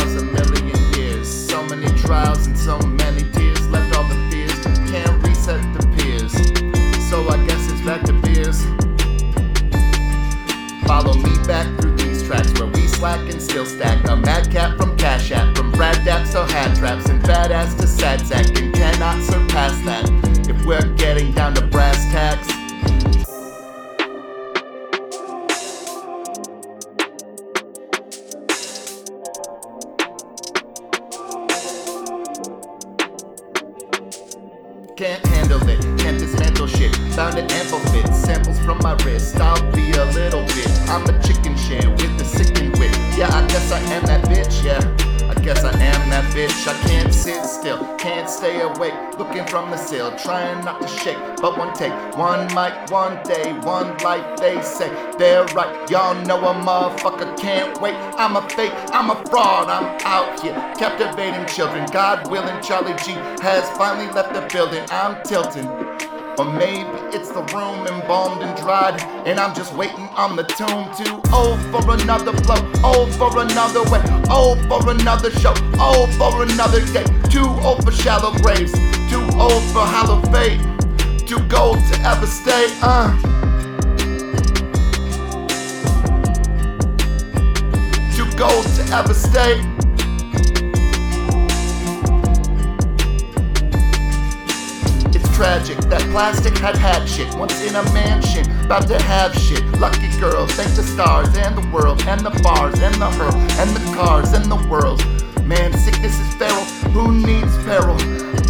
miles, a million years. So many trials and so many tears. Left all the fears, can't reset the peers. So I guess it's back to beers. Follow me back through these tracks where we slack and still stack. A madcap from Cash App, from Brad Daps to Hat Traps, and badass to Sad Sack, and cannot surpass that. Can't handle it, can't dismantle shit. Found an ample fit, samples from my wrist. I'll be a little bit. I'm a chicken shit with the sickened wit. Bitch. I can't sit still, can't stay awake. Looking from the sill, trying not to shake. But one take, one mic, one day, one life, they say. They're right, y'all know a motherfucker can't wait. I'm a fake, I'm a fraud, I'm out here captivating children. God willing, Charlie G has finally left the building. I'm tilting. Or maybe it's the room embalmed and dried, and I'm just waiting on the tomb to oh for another flow, oh for another way, oh for another show, oh for another day. Too old for shallow graves, too old for hollow fate, too gold to ever stay. Uh. Too gold to ever stay. Tragic that plastic had had shit once in a mansion, about to have shit. Lucky girls, thank the stars and the world, and the bars, and the hurl, and the cars, and the world. Man, sickness is feral, who needs peril?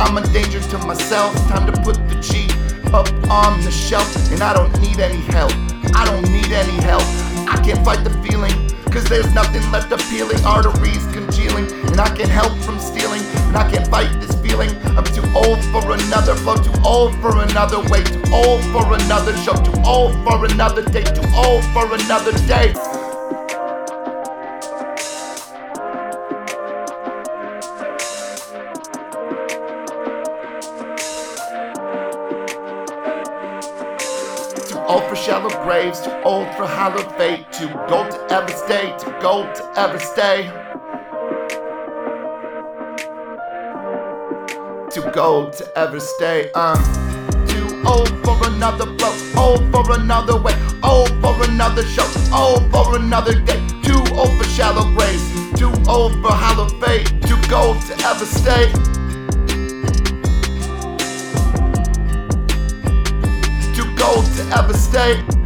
I'm a danger to myself, time to put the G up on the shelf, and I don't need any help. I don't need any help. I can't fight the feeling, cause there's nothing left appealing. Arteries congealing, and I can't help from stealing, and I can't fight this feeling. I'm too old for another flow, too old for another way, too old for another show, too old for another day, too old for another day. Too old for shallow graves, too old for hollow fate, too gold to ever stay, too gold to ever stay. Gold to ever stay, uh. Too old for another flow, old for another way, old for another show, old for another day. Too old for shallow graves, too old for hollow fate, too gold to ever stay. Too gold to ever stay.